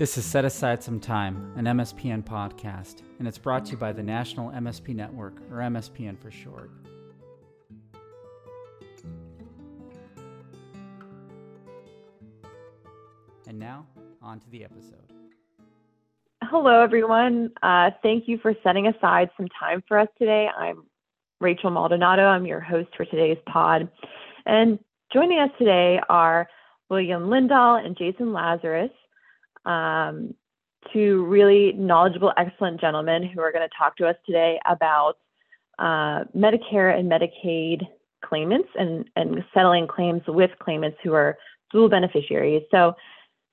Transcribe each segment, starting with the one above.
This is Set Aside Some Time, an MSPN podcast, and it's brought to you by the National MSP Network, or MSPN for short. And now, on to the episode. Hello, everyone. Uh, thank you for setting aside some time for us today. I'm Rachel Maldonado. I'm your host for today's pod. And joining us today are William Lindahl and Jason Lazarus um, two really knowledgeable, excellent gentlemen who are going to talk to us today about uh, Medicare and Medicaid claimants and, and settling claims with claimants who are dual beneficiaries. So,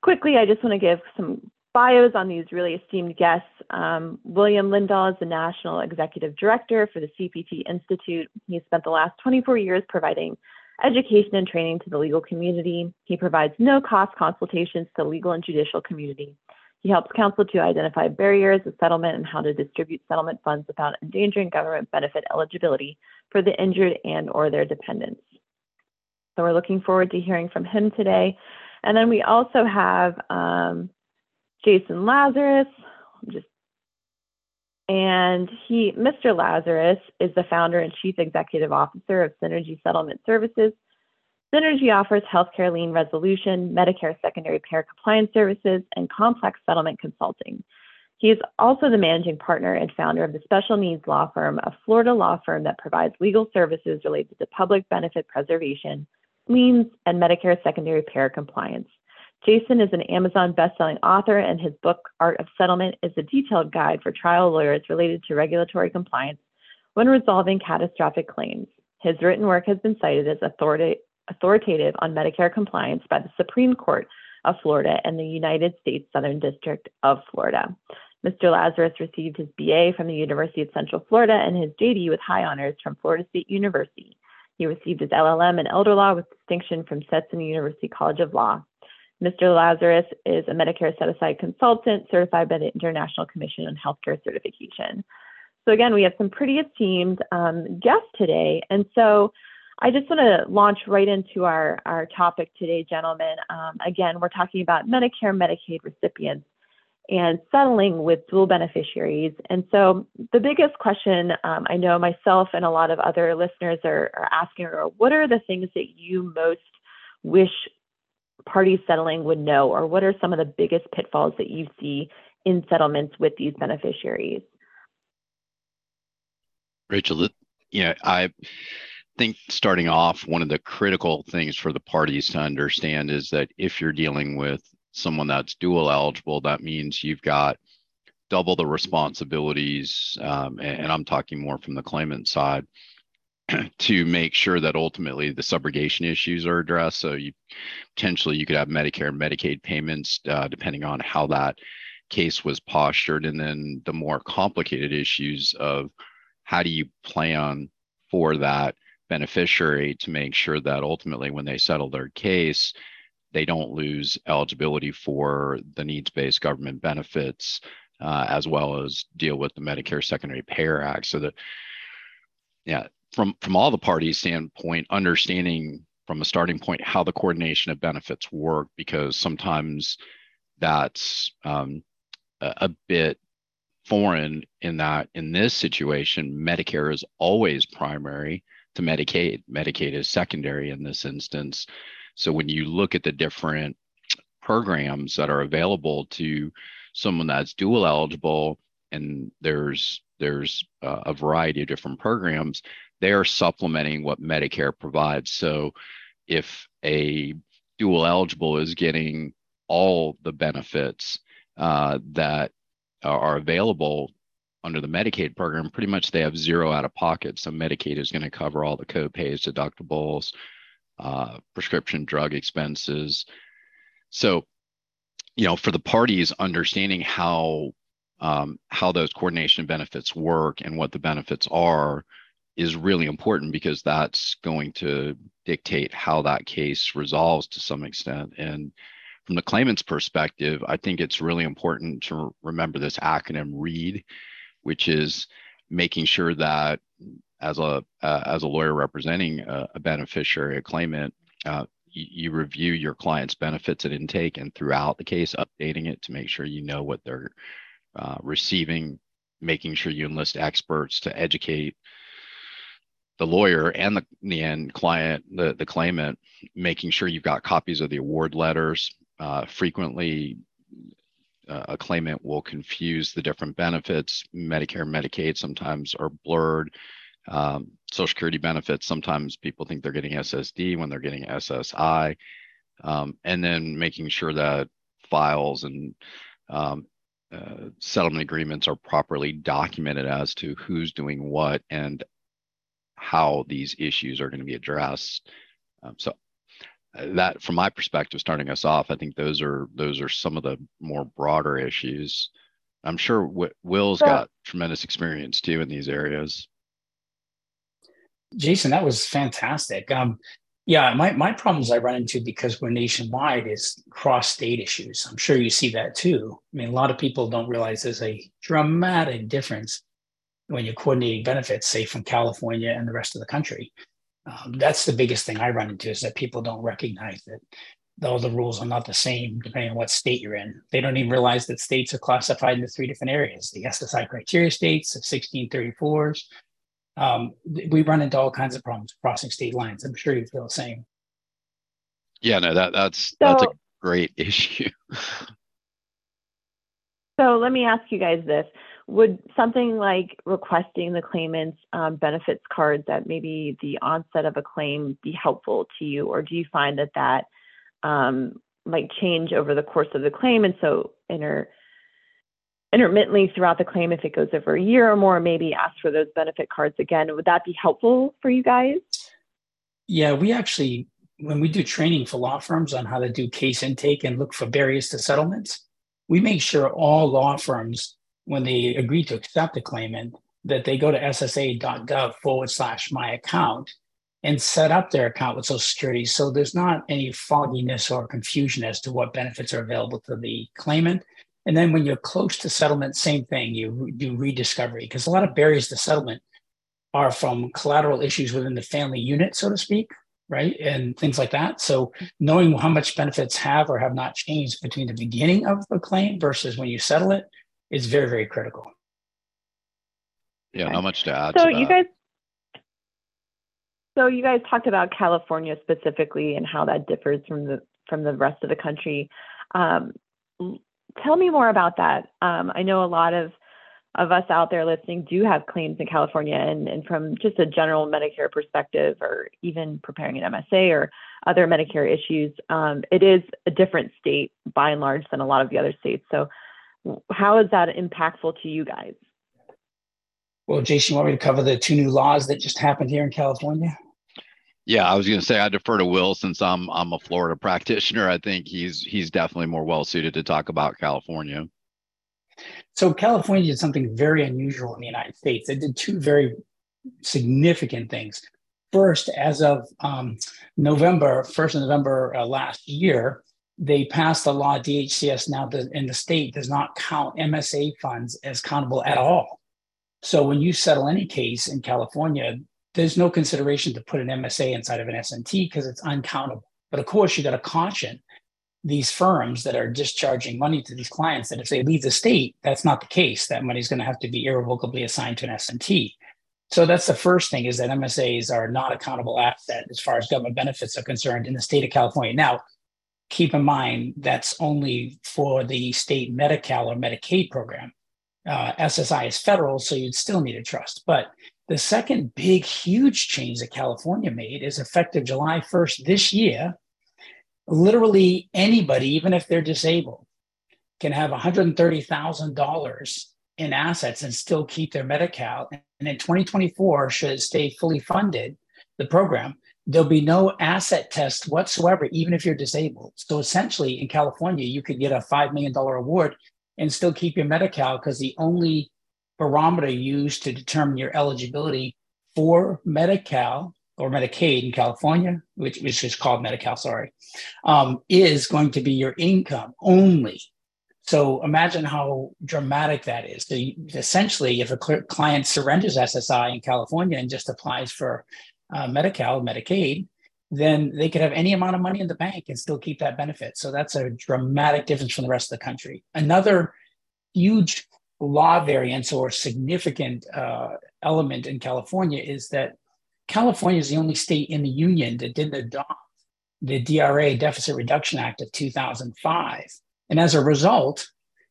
quickly, I just want to give some bios on these really esteemed guests. Um, William Lindahl is the National Executive Director for the CPT Institute. He spent the last 24 years providing education and training to the legal community. He provides no cost consultations to the legal and judicial community. He helps counsel to identify barriers of settlement and how to distribute settlement funds without endangering government benefit eligibility for the injured and or their dependents. So we're looking forward to hearing from him today. And then we also have um, Jason Lazarus. I'm just and he, Mr. Lazarus, is the founder and chief executive officer of Synergy Settlement Services. Synergy offers healthcare lien resolution, Medicare secondary payer compliance services, and complex settlement consulting. He is also the managing partner and founder of the Special Needs Law Firm, a Florida law firm that provides legal services related to public benefit preservation, liens, and Medicare secondary payer compliance. Jason is an Amazon bestselling author, and his book, Art of Settlement, is a detailed guide for trial lawyers related to regulatory compliance when resolving catastrophic claims. His written work has been cited as authoritative on Medicare compliance by the Supreme Court of Florida and the United States Southern District of Florida. Mr. Lazarus received his BA from the University of Central Florida and his JD with high honors from Florida State University. He received his LLM in elder law with distinction from Stetson University College of Law. Mr. Lazarus is a Medicare set aside consultant certified by the International Commission on Healthcare Certification. So, again, we have some pretty esteemed um, guests today. And so, I just want to launch right into our, our topic today, gentlemen. Um, again, we're talking about Medicare, Medicaid recipients and settling with dual beneficiaries. And so, the biggest question um, I know myself and a lot of other listeners are, are asking are what are the things that you most wish parties settling would know, or what are some of the biggest pitfalls that you see in settlements with these beneficiaries? Rachel, you know, I think starting off, one of the critical things for the parties to understand is that if you're dealing with someone that's dual eligible, that means you've got double the responsibilities, um, and, and I'm talking more from the claimant side to make sure that ultimately the subrogation issues are addressed. So you potentially you could have Medicare and Medicaid payments uh, depending on how that case was postured, and then the more complicated issues of how do you plan for that beneficiary to make sure that ultimately when they settle their case they don't lose eligibility for the needs-based government benefits uh, as well as deal with the medicare secondary payer act so that yeah from from all the parties standpoint understanding from a starting point how the coordination of benefits work because sometimes that's um, a, a bit foreign in that in this situation medicare is always primary to medicaid. Medicaid is secondary in this instance. So when you look at the different programs that are available to someone that's dual eligible and there's there's uh, a variety of different programs they're supplementing what Medicare provides. So if a dual eligible is getting all the benefits uh, that are available under the Medicaid program, pretty much they have zero out of pocket. So Medicaid is going to cover all the copays, deductibles, uh, prescription drug expenses. So, you know, for the parties, understanding how um, how those coordination benefits work and what the benefits are is really important because that's going to dictate how that case resolves to some extent. And from the claimant's perspective, I think it's really important to remember this acronym READ, which is making sure that as a uh, as a lawyer representing a, a beneficiary, a claimant, uh, you review your client's benefits and intake and throughout the case updating it to make sure you know what they're uh, receiving making sure you enlist experts to educate the lawyer and the, the end client the, the claimant making sure you've got copies of the award letters. Uh, frequently uh, a claimant will confuse the different benefits. Medicare and medicaid sometimes are blurred. Um, social security benefits sometimes people think they're getting ssd when they're getting ssi um, and then making sure that files and um, uh, settlement agreements are properly documented as to who's doing what and how these issues are going to be addressed. Um, so uh, that, from my perspective, starting us off, I think those are those are some of the more broader issues. I'm sure Will's got tremendous experience too in these areas. Jason, that was fantastic. Um, yeah, my, my problems I run into because we're nationwide is cross state issues. I'm sure you see that too. I mean, a lot of people don't realize there's a dramatic difference when you're coordinating benefits, say from California and the rest of the country. Um, that's the biggest thing I run into is that people don't recognize that all the rules are not the same depending on what state you're in. They don't even realize that states are classified into three different areas the SSI criteria states, the 1634s, um, we run into all kinds of problems crossing state lines. I'm sure you feel the same. Yeah, no, that that's so, that's a great issue. so let me ask you guys this: Would something like requesting the claimant's um, benefits cards at maybe the onset of a claim be helpful to you, or do you find that that um, might change over the course of the claim, and so inter intermittently throughout the claim if it goes over a year or more, maybe ask for those benefit cards again. Would that be helpful for you guys? Yeah, we actually, when we do training for law firms on how to do case intake and look for barriers to settlements, we make sure all law firms, when they agree to accept the claimant, that they go to ssa.gov forward slash my account and set up their account with Social Security so there's not any fogginess or confusion as to what benefits are available to the claimant and then when you're close to settlement, same thing, you do rediscovery because a lot of barriers to settlement are from collateral issues within the family unit, so to speak, right? And things like that. So knowing how much benefits have or have not changed between the beginning of a claim versus when you settle it is very, very critical. Yeah, okay. not much to add. So to you guys so you guys talked about California specifically and how that differs from the from the rest of the country. Um, tell me more about that. Um, I know a lot of of us out there listening do have claims in California, and, and from just a general Medicare perspective, or even preparing an MSA or other Medicare issues, um, it is a different state by and large than a lot of the other states. So, how is that impactful to you guys? Well, Jason, you want me to cover the two new laws that just happened here in California? Yeah, I was going to say I defer to Will since I'm I'm a Florida practitioner. I think he's he's definitely more well suited to talk about California. So California did something very unusual in the United States. It did two very significant things. First, as of um, November, first of November uh, last year, they passed the law. DHCS now in the state does not count MSA funds as countable at all. So when you settle any case in California, there's no consideration to put an MSA inside of an SNT because it's uncountable. But of course, you got to caution these firms that are discharging money to these clients that if they leave the state, that's not the case. That money is going to have to be irrevocably assigned to an SNT. So that's the first thing is that MSAs are not accountable asset as far as government benefits are concerned in the state of California. Now, keep in mind that's only for the state Medi-Cal or Medicaid program. Uh, SSI is federal, so you'd still need a trust. But the second big, huge change that California made is effective July 1st this year. Literally anybody, even if they're disabled, can have $130,000 in assets and still keep their Medi-Cal. And in 2024, should it stay fully funded, the program, there'll be no asset test whatsoever, even if you're disabled. So essentially, in California, you could get a $5 million award and still keep your Medi-Cal because the only barometer used to determine your eligibility for Medi-Cal or Medicaid in California, which, which is called Medi-Cal, sorry, um, is going to be your income only. So imagine how dramatic that is. So you, essentially, if a client surrenders SSI in California and just applies for uh, Medi-Cal, Medicaid, then they could have any amount of money in the bank and still keep that benefit. So that's a dramatic difference from the rest of the country. Another huge law variance or significant uh, element in California is that California is the only state in the union that didn't adopt the DRA Deficit Reduction Act of 2005. And as a result,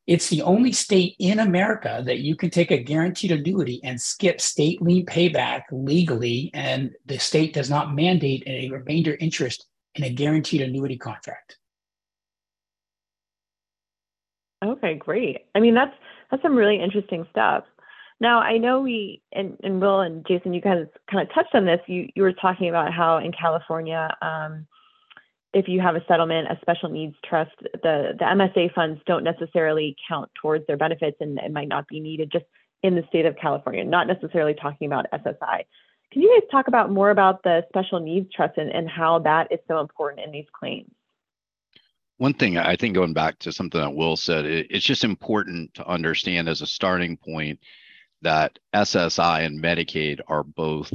it's the only state in America that you can take a guaranteed annuity and skip state lien payback legally, and the state does not mandate a remainder interest in a guaranteed annuity contract. Okay, great. I mean, that's that's some really interesting stuff. Now, I know we and, and Will and Jason, you guys kind of touched on this. You you were talking about how in California, um, if you have a settlement, a special needs trust, the, the MSA funds don't necessarily count towards their benefits and it might not be needed just in the state of California, not necessarily talking about SSI. Can you guys talk about more about the special needs trust and, and how that is so important in these claims? One thing I think going back to something that Will said, it, it's just important to understand as a starting point that SSI and Medicaid are both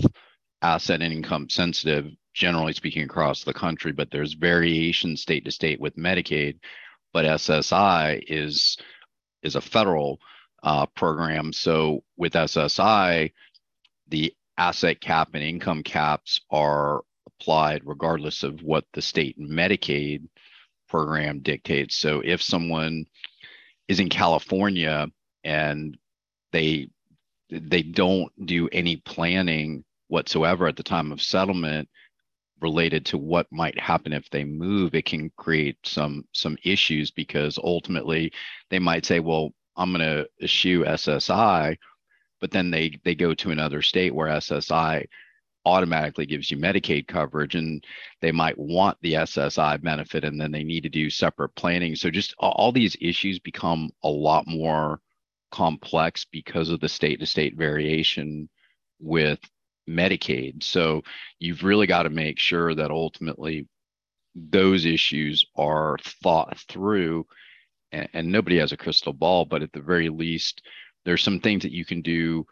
asset and income sensitive generally speaking across the country, but there's variation state to state with Medicaid. But SSI is is a federal uh, program. So with SSI, the asset cap and income caps are applied regardless of what the state Medicaid program dictates. So if someone is in California and they they don't do any planning whatsoever at the time of settlement related to what might happen if they move it can create some some issues because ultimately they might say well i'm going to eschew ssi but then they they go to another state where ssi automatically gives you medicaid coverage and they might want the ssi benefit and then they need to do separate planning. So just all these issues become a lot more complex because of the state to state variation with Medicaid. So you've really got to make sure that ultimately those issues are thought through. And, and, nobody has a crystal ball, but at the very least, there's some things that you can do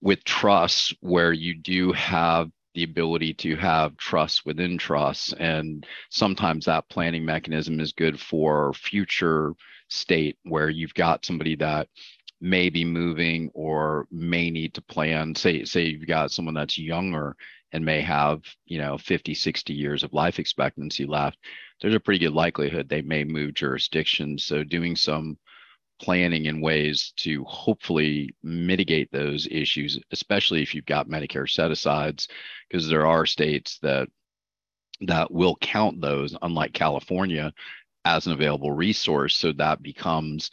with trusts where you do have the ability to have trust within trusts. And sometimes that planning mechanism is good for future state where you've got somebody that may be moving or may need to plan. Say say you've got someone that's younger and may have you know 50 60 years of life expectancy left there's a pretty good likelihood they may move jurisdictions. So doing some planning in ways to hopefully mitigate those issues especially if you've got medicare set asides because there are states that that will count those unlike california as an available resource. So that becomes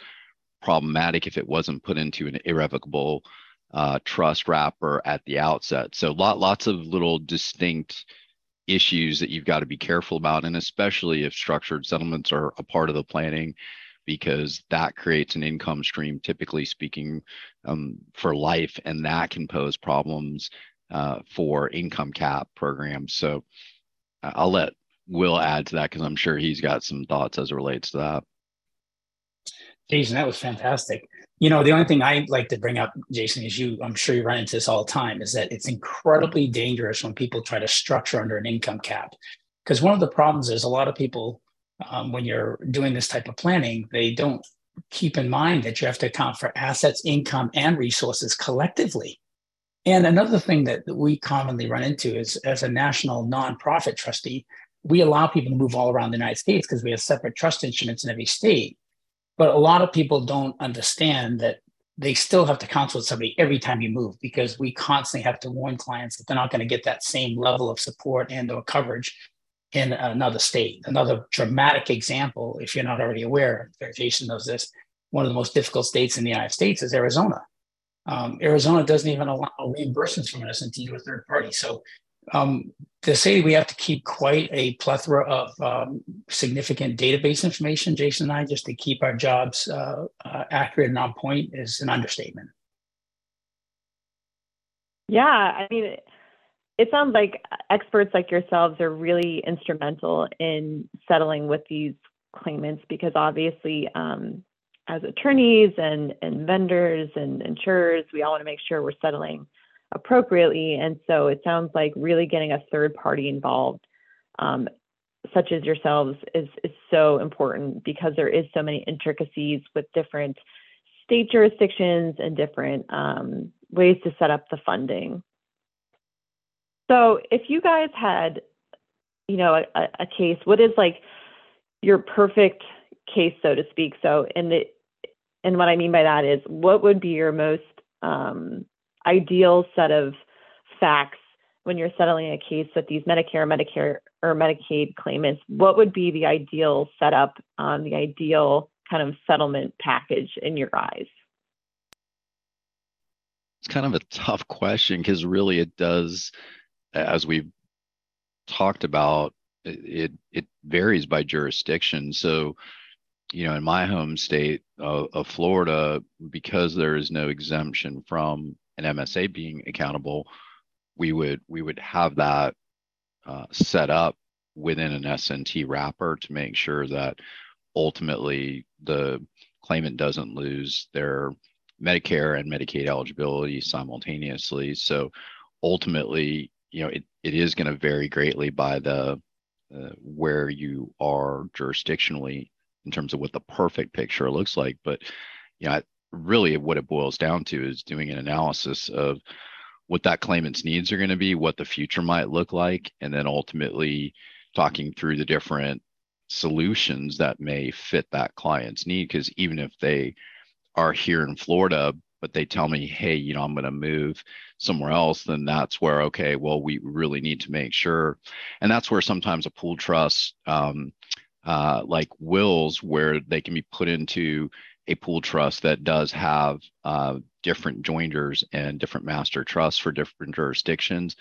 problematic if it wasn't put into an irrevocable uh, trust wrapper at the outset. So lot lots of little distinct issues that you've got to be careful about, and especially if structured settlements are a part of the planning, because that creates an income stream, typically speaking, um, for life, and that can pose problems uh, for income cap programs. So uh, I'll let Will add to that because I'm sure he's got some thoughts as it relates to that. Jason, that was fantastic. You know, the only thing I like to bring up, Jason, is you, I'm sure you run into this all the time, is that it's incredibly dangerous when people try to structure under an income cap. Because one of the problems is a lot of people, um, when you're doing this type of planning, they don't keep in mind that you have to account for assets, income, and resources collectively. And another thing that we commonly run into is as a national nonprofit trustee, we allow people to move all around the United States because we have separate trust instruments in every state. But a lot of people don't understand that they still have to counsel somebody every time you move because we constantly have to warn clients that they're not going to get that same level of support and or coverage in another state. Another dramatic example, if you're not already aware, Jason knows this, one of the most difficult states in the United States is Arizona. Um, Arizona doesn't even allow reimbursements from an SNT to a third party. So um, to say we have to keep quite a plethora of um, significant database information, Jason and I, just to keep our jobs uh, uh, accurate and on point is an understatement. Yeah, I mean, it sounds like experts like yourselves are really instrumental in settling with these claimants because obviously, um, as attorneys and, and vendors and insurers, we all want to make sure we're settling appropriately. And so it sounds like really getting a third party involved um, such as yourselves is, is so important because there is so many intricacies with different state jurisdictions and different um, ways to set up the funding. So if you guys had, you know, a, a case, what is like your perfect case, so to speak? So in the, and what I mean by that is what would be your most um, ideal set of facts when you're settling a case with these Medicare, Medicare, or Medicaid claimants? What would be the ideal setup, um, the ideal kind of settlement package in your eyes? It's kind of a tough question because really it does, as we've talked about, it it varies by jurisdiction. So, you know, in my home state of, of Florida, because there is no exemption from an MSA being accountable, we would we would have that uh, set up within an SNT wrapper to make sure that ultimately the claimant doesn't lose their Medicare and Medicaid eligibility simultaneously. So ultimately, you know, it, it is going to vary greatly by the uh, where you are jurisdictionally in terms of what the perfect picture looks like. But you know, really what it boils down to is doing an analysis of what that claimant's needs are going to be, what the future might look like, and then ultimately talking through the different solutions that may fit that client's need. Because even if they are here in Florida, but they tell me, hey, you know, I'm going to move somewhere else, then that's where, okay, well, we really need to make sure. And that's where sometimes a pool trust, um, uh, like Will's, where they can be put into a pool trust that does have uh, different joinders and different master trusts for different jurisdictions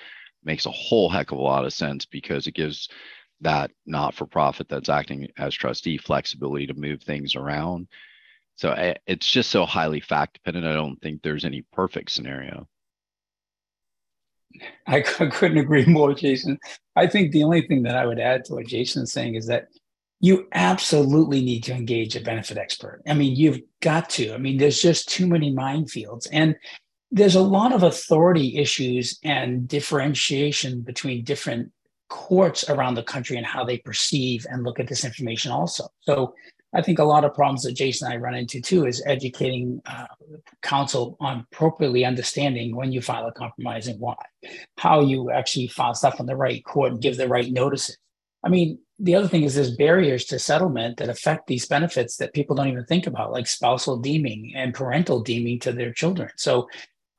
makes a whole heck of a lot of sense because it gives that not for profit that's acting as trustee flexibility to move things around. So eh, it's just so highly fact dependent. I don't think there's any perfect scenario. I couldn't agree more, Jason. I think the only thing that I would add to what Jason's saying is that you absolutely need to engage a benefit expert. I mean, you've got to. I mean, there's just too many minefields. And there's a lot of authority issues and differentiation between different courts around the country and how they perceive and look at this information also. So I think a lot of problems that Jason and I run into too is educating uh, counsel on appropriately understanding when you file a compromise and why, how you actually file stuff on the right court and give the right notices. I mean, the other thing is there's barriers to settlement that affect these benefits that people don't even think about, like spousal deeming and parental deeming to their children. So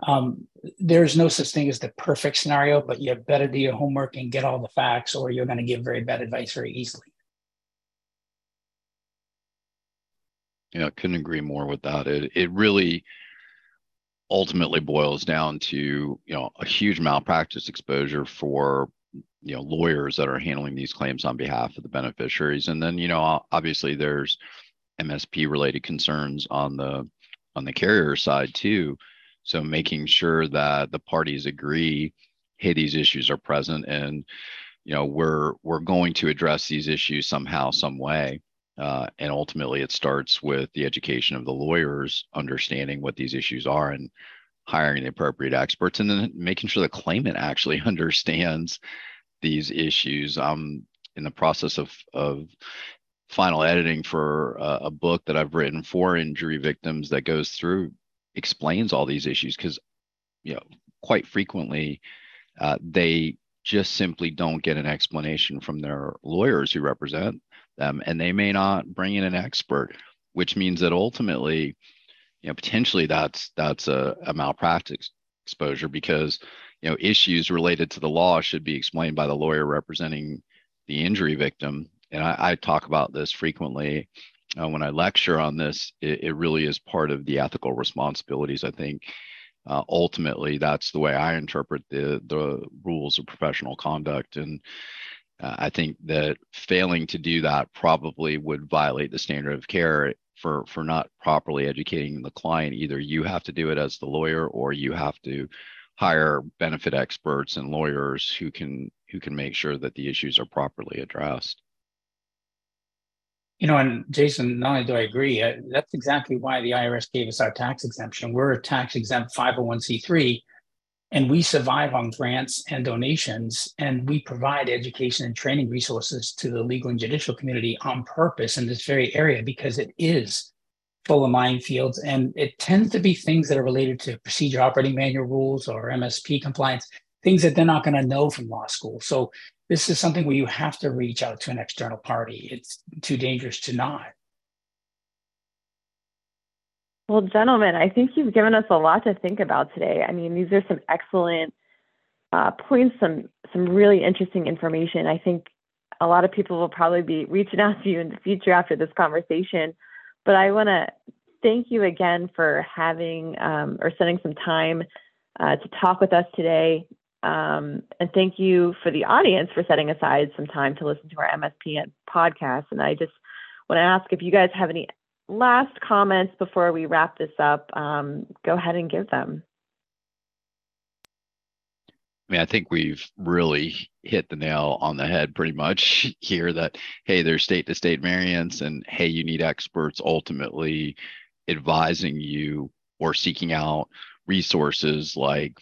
um, there's no such thing as the perfect scenario, but you better do your homework and get all the facts, or you're going to give very bad advice very easily. Yeah, couldn't agree more with that. It it really ultimately boils down to you know a huge malpractice exposure for you know lawyers that are handling these claims on behalf of the beneficiaries. And then you know obviously there's msp related concerns on the on the carrier side too. So making sure that the parties agree hey these issues are present and you know we're we're going to address these issues somehow some way uh, and ultimately it starts with the education of the lawyers understanding what these issues are and hiring the appropriate experts and then making sure the claimant actually understands these issues. I'm in the process of of final editing for a, a book that I've written for injury victims that goes through explains all these issues because you know quite frequently uh, they just simply don't get an explanation from their lawyers who represent them and they may not bring in an expert which means that ultimately you know potentially that's that's a, a malpractice exposure because you know issues related to the law should be explained by the lawyer representing the injury victim. And i, I talk about this frequently uh, when i lecture on this it, it, really is part of the ethical responsibilities i think. Uh, ultimately that's the way i interpret the the rules of professional conduct. And uh, i think that failing to do that probably would violate the standard of care for for not properly educating the client. Either you have to do it as the lawyer or you have to hire benefit experts and lawyers who can who can make sure that the issues are properly addressed. You know and jason not only do i agree uh, that's exactly why the irs gave us our tax exemption. We're a tax exempt 501c3 And we survive on grants and donations, and we provide education and training resources to the legal and judicial community on purpose in this very area because it is full of minefields. And it tends to be things that are related to procedure operating manual rules or MSP compliance, things that they're not going to know from law school. So this is something where you have to reach out to an external party. It's too dangerous to not. Well, gentlemen, I think you've given us a lot to think about today. I mean, these are some excellent uh, points, some some really interesting information. I think a lot of people will probably be reaching out to you in the future after this conversation. But I want to thank you again for having um, or spending some time uh, to talk with us today. Um, and thank you for the audience for setting aside some time to listen to our MSPN podcast. And I just want to ask if you guys have any last comments before we wrap this up, um, go ahead and give them. I mean, I think we've really hit the nail on the head pretty much here that, hey, there's state to state variance, and hey, you need experts ultimately advising you or seeking out resources like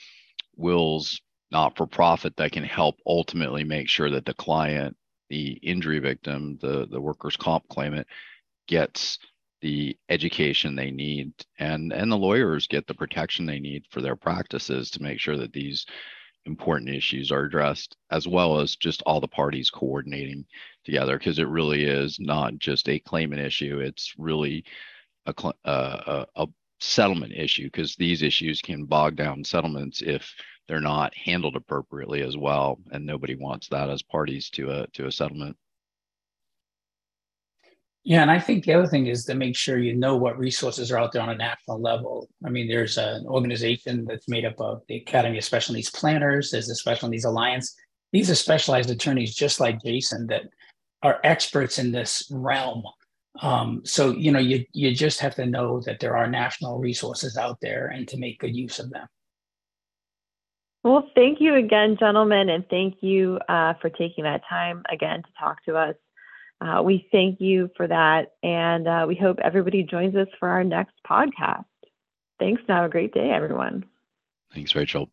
Will's not for profit that can help ultimately make sure that the client the injury victim the the workers comp claimant gets the education they need and and the lawyers get the protection they need for their practices to make sure that these important issues are addressed as well as just all the parties coordinating together because it really is not just a claimant issue it's really a, uh, a, a settlement issue because these issues can bog down settlements if they're not handled appropriately as well and nobody wants that as parties to a to a settlement yeah, and I think the other thing is to make sure you know what resources are out there on a national level. I mean, there's an organization that's made up of the Academy of Special Needs Planners, there's the Special Needs Alliance. These are specialized attorneys just like Jason that are experts in this realm. Um, so you know, you you just have to know that there are national resources out there and to make good use of them. Well, thank you again, gentlemen, and thank you uh, for taking that time again to talk to us. Uh, we thank you for that, and uh, we hope everybody joins us for our next podcast. Thanks, and have a great day, everyone. Thanks, Rachel.